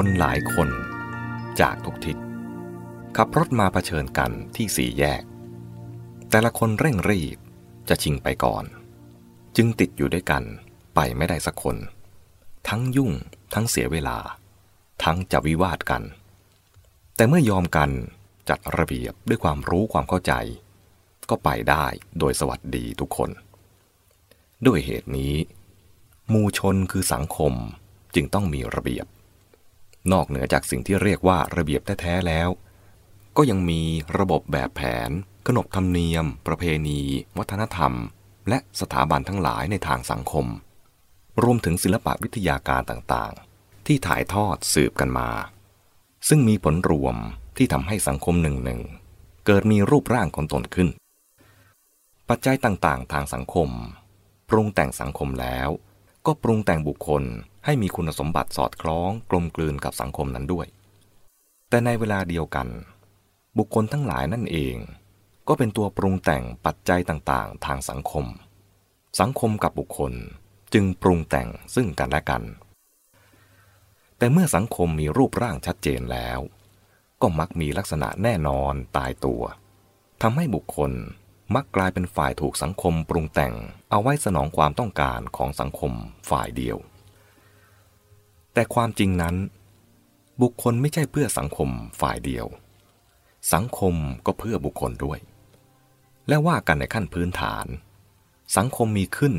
คนหลายคน จากทุกทิศขับรถมาเผชิญกันที่สี่แยก แต่ละคนเร่งรีบจะชิงไปก่อน จึงติดอยู่ด้วยกันไปไม่ได้สักคน ทั้งยุ่งทั้งเสียเวลา ทั้งจะวิวาทกัน แต่เมื่อยอมกันจัดระเบียบด้วยความรู้ความเข้าใจ ก็ไปได้โดยสวัสดีทุกคน ด้วยเหตุนี้ มูชนคือสังคมจึงต้องมีระเบียบ นอกเหนือจากสิ่งที่เรียกว่าระเบียบแท้ๆแล้ว ก็ยังมีระบบแบบแผน ขนบธรรมเนียม ประเพณี วัฒนธรรม และสถาบันทั้งหลายในทางสังคม รวมถึงศิลปะวิทยาการต่างๆ ที่ถ่ายทอดสืบกันมา ซึ่งมีผลรวมที่ทำให้สังคมหนึ่งหนึ่งเกิดมีรูปร่างของตนขึ้น ปัจจัยต่างๆ ทางสังคม ปรุงแต่งสังคมแล้ว ก็ปรุงแต่งบุคคลให้มีคุณสมบัติสอดคล้องกลมกลืนกับสังคมนั้นด้วย แต่ในเวลาเดียวกัน บุคคลทั้งหลายนั่นเอง ก็เป็นตัวปรุงแต่งปัจจัยต่างๆ ทางสังคม สังคมกับบุคคลจึงปรุงแต่งซึ่งกันและกัน แต่เมื่อสังคมมีรูปร่างชัดเจนแล้ว ก็มักมีลักษณะแน่นอนตายตัวทำให้บุคคล มักกลายเป็นฝ่ายถูกสังคมปรุงแต่งเอาไว้สนองความต้องการของสังคมฝ่ายเดียว แต่ความจริงนั้น บุคคลไม่ใช่เพื่อสังคมฝ่ายเดียว สังคมก็เพื่อบุคคลด้วย และว่ากันในขั้นพื้นฐาน สังคมมีขึ้น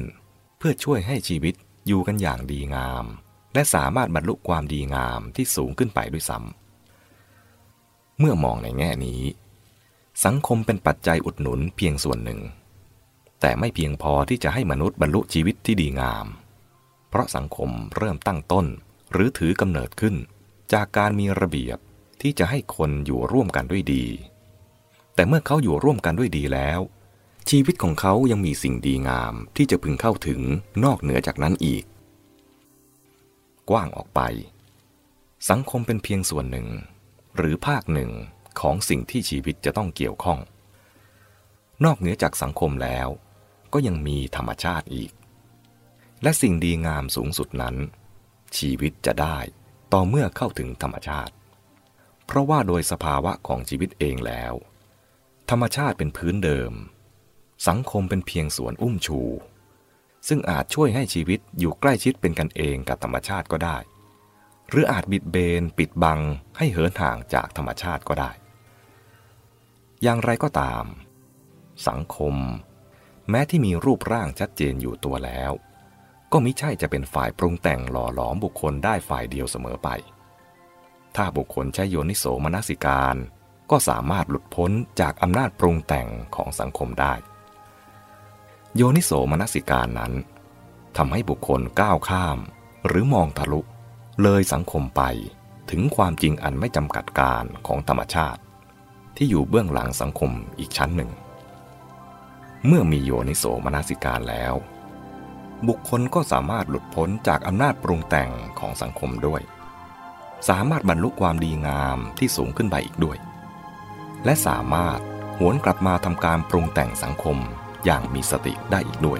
เพื่อช่วยให้ชีวิตอยู่กันอย่างดีงาม และสามารถบรรลุความดีงามที่สูงขึ้นไปด้วยซ้ำเมื่อมองในแง่นี้ สังคมเป็นปัจจัยอุดหนุนเพียงส่วนหนึ่ง แต่ไม่เพียงพอที่จะให้มนุษย์บรรลุชีวิตที่ดีงาม เพราะสังคมเริ่มตั้งต้นหรือถือกำเนิดขึ้น จากการมีระเบียบที่จะให้คนอยู่ร่วมกันด้วยดี แต่เมื่อเขาอยู่ร่วมกันด้วยดีแล้ว ชีวิตของเขายังมีสิ่งดีงามที่จะพึงเข้าถึงนอกเหนือจากนั้นอีก กว้างออกไป สังคมเป็นเพียงส่วนหนึ่ง หรือภาคหนึ่ง ของสิ่งที่ชีวิตจะต้องเกี่ยวข้อง นอกเหนือจากสังคมแล้ว ก็ยังมีธรรมชาติอีก และสิ่งดีงามสูงสุดนั้น ชีวิตจะได้ต่อเมื่อเข้าถึงธรรมชาติ เพราะว่าโดยสภาวะของชีวิตเองแล้ว ธรรมชาติเป็นพื้นเดิม สังคมเป็นเพียงสวนอุ้มชู ซึ่งอาจช่วยให้ชีวิตอยู่ใกล้ชิดเป็นกันเองกับธรรมชาติก็ได้หรืออาจบิดเบนปิดบังให้เหินห่างจากธรรมชาติก็ได้ อย่างไรก็ตาม สังคม แม้ที่มีรูปร่างชัดเจนอยู่ตัวแล้ว ก็มิใช่จะเป็นฝ่ายปรุงแต่งหล่อหลอมบุคคลได้ฝ่ายเดียวเสมอไป ถ้าบุคคลใช้โยนิโสมนสิการก็สามารถหลุดพ้นจากอำนาจปรุงแต่งของสังคมได้ โยนิโสมนสิการนั้นทำให้บุคคลก้าวข้าม หรือมองทะลุ เลยสังคมไปถึงความจริงอันไม่จำกัดการของธรรมชาติ ที่อยู่เบื้องหลังสังคมอีกชั้นหนึ่ง เมื่อมีโยนิโสมนสิการแล้ว บุคคลก็สามารถหลุดพ้นจากอำนาจปรุงแต่งของสังคมด้วย สามารถบรรลุความดีงามที่สูงขึ้นไปอีกด้วย และสามารถหวนกลับมาทำการปรุงแต่งสังคมอย่างมีสติได้อีกด้วย